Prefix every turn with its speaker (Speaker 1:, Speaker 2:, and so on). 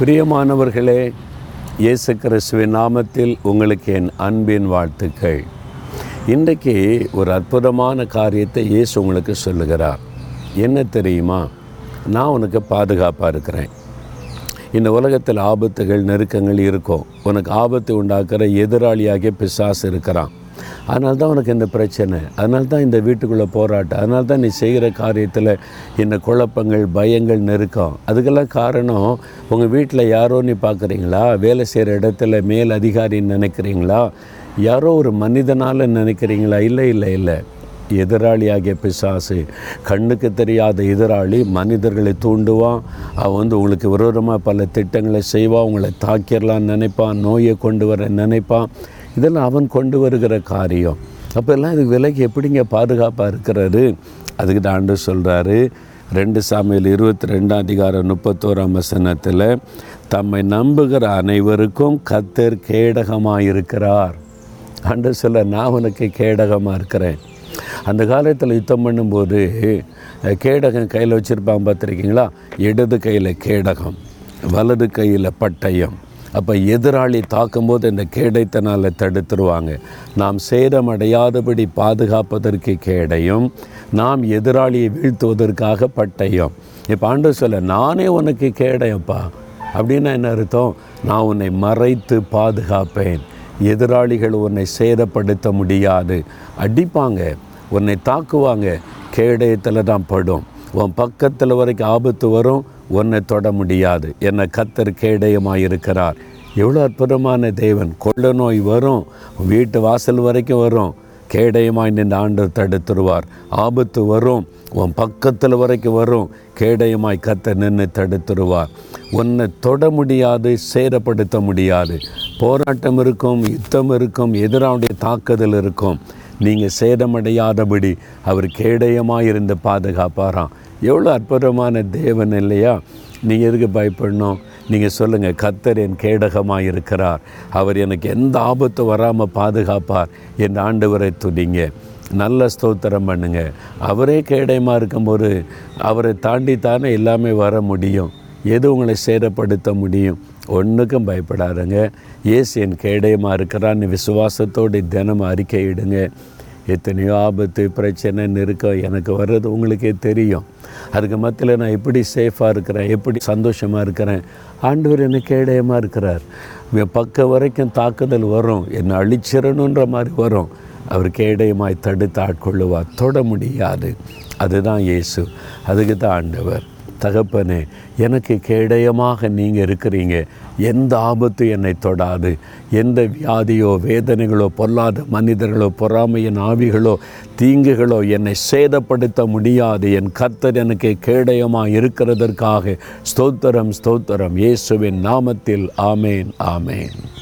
Speaker 1: பிரியமானவர்களே இயேசு கிறிஸ்துவின் நாமத்தில் உங்களுக்கு என் அன்பின் வாழ்த்துக்கள். இன்றைக்கு ஒரு அற்புதமான காரியத்தை இயேசு உங்களுக்கு சொல்லுகிறார். என்ன தெரியுமா? நான் உனக்கு பாதுகாப்பாக இருக்கிறேன். இந்த உலகத்தில் ஆபத்துகள் நெருக்கங்கள் இருக்கும். உனக்கு ஆபத்து உண்டாக்குற எதிராளியாகிய பிசாசு இருக்கிறான். அதனால தான் உனக்கு இந்த பிரச்சனை. அதனால தான் இந்த வீட்டுக்குள்ளே போராட்டம். அதனால தான் நீ செய்கிற காரியத்தில் இந்த குழப்பங்கள் பயங்கள் நெருக்கம். அதுக்கெல்லாம் காரணம் உங்கள் வீட்டில் யாரோ நீ பார்க்குறீங்களா வேலை செய்கிற இடத்துல மேல் அதிகாரின்னு நினைக்கிறீங்களா? யாரோ ஒரு மனிதனால் நினைக்கிறீங்களா? இல்லை இல்லை இல்லை. எதிராளியாகிய பிசாசு கண்ணுக்கு தெரியாத எதிராளி மனிதர்களை தூண்டுவான். அவன் வந்து உங்களுக்கு விரோதமாக பல திட்டங்களை செய்வான். உங்களை தாக்கிடலான்னு நினைப்பான். நோயை கொண்டு வர நினைப்பான். இதெல்லாம் அவன் கொண்டு வருகிற காரியம். அப்போல்லாம் இதுக்கு விலைக்கு எப்படிங்க பாதுகாப்பாக இருக்கிறாரு அதுக்கு தாண்டு ஆண்டு சொல்கிறாரு ரெண்டு சாமியில் இருபத்தி ரெண்டாம் அதிகாரம் முப்பத்தோராம் வசனத்தில் தம்மை நம்புகிற அனைவருக்கும் கத்தர் கேடகமாக இருக்கிறார் அன்று சொல்ல நான் உனக்கு கேடகமாக இருக்கிறேன். அந்த காலத்தில் யுத்தம் பண்ணும்போது கேடகம் கையில் வச்சுருப்பாங்க பார்த்துருக்கீங்களா? இடது கையில் கேடகம் வலது கையில் பட்டயம். அப்போ எதிராளி தாக்கும்போது இந்த கேடயத்தினால் தடுத்துருவாங்க. நாம் சேதமடையாதபடி பாதுகாப்பதற்கு கேடையும் நாம் எதிராளியை வீழ்த்துவதற்காக பட்டயம். இப்போ ஆண்டு சொல்ல நானே உனக்கு கேடையப்பா அப்படின்னா என்ன அர்த்தம்? நான் உன்னை மறைத்து பாதுகாப்பேன். எதிராளிகள் உன்னை சேதப்படுத்த முடியாது. அடிப்பாங்க உன்னை தாக்குவாங்க கேடயத்தில் தான் படும். உன் பக்கத்தில் வரைக்கும் ஆபத்து வரும் உன்னை தொட முடியாது. என்னை கத்தர் கேடயமாக இருக்கிறார் எவ்வளோ அற்புதமான தேவன். கொள்ள நோய் வரும் வீட்டு வாசல் வரைக்கும் வரும். கேடயமாய் நின்று ஆண்டு தடுத்துருவார். ஆபத்து வரும் உன் பக்கத்தில் வரைக்கும் வரும். கேடயமாய் கத்த நின்று தடுத்துருவார். உன்னை தொட முடியாது சேதப்படுத்த முடியாது. போராட்டம் இருக்கும் யுத்தம் இருக்கும் எதிராவுடைய தாக்குதல் இருக்கும். நீங்கள் சேதமடையாதபடி அவர் கேடயமாக இருந்து பாதுகாப்பாராம். எவ்வளோ அற்புதமான தேவன் இல்லையா? நீங்கள் எதுக்கு பயப்படணும்? நீங்கள் சொல்லுங்கள் கத்தர் என் கேடகமாக இருக்கிறார் அவர் எனக்கு எந்த ஆபத்து வராமல் பாதுகாப்பார் என் ஆண்டவரை துணிங்க நல்ல ஸ்தோத்திரம் பண்ணுங்க. அவரே கேடயமாக இருக்கும்போது அவரை தாண்டி தானே எல்லாமே வர முடியும். எது உங்களை சேதப்படுத்த முடியும்? ஒன்றுக்கும் பயப்படாதுங்க. இயேசு என் கேடயமாக இருக்கிறான்னு விசுவாசத்தோடு தினம் அறிக்கையிடுங்க. எத்தனையோ ஆபத்து பிரச்சனை நெருக்கம் எனக்கு வர்றது உங்களுக்கே தெரியும். அதுக்கு மத்தியில் நான் எப்படி சேஃபாக இருக்கிறேன்? எப்படி சந்தோஷமாக இருக்கிறேன்? ஆண்டவர் எனக்கு கேடயமாக இருக்கிறார். பக்க வரைக்கும் தாக்குதல் வரும். என்னை அழிச்சிடணுன்ற மாதிரி வரும். அவர் கேடயமாய் தடுத்து ஆட்கொள்ளுவார். தொட முடியாது. அதுதான் இயேசு. அதுக்கு தான் ஆண்டவர். தகப்பனே எனக்கு கேடயமாக நீங்கள் இருக்கிறீங்க. எந்த ஆபத்து என்னை தொடாது. எந்த வியாதியோ வேதனைகளோ பொல்லாத மனிதர்களோ பொறாமையின் ஆவிகளோ தீங்குகளோ என்னை சேதப்படுத்த முடியாது. என் கர்த்தர் எனக்கு கேடயமாக இருக்கிறதற்காக ஸ்தோத்திரம் ஸ்தோத்திரம். இயேசுவின் நாமத்தில் ஆமேன் ஆமேன்.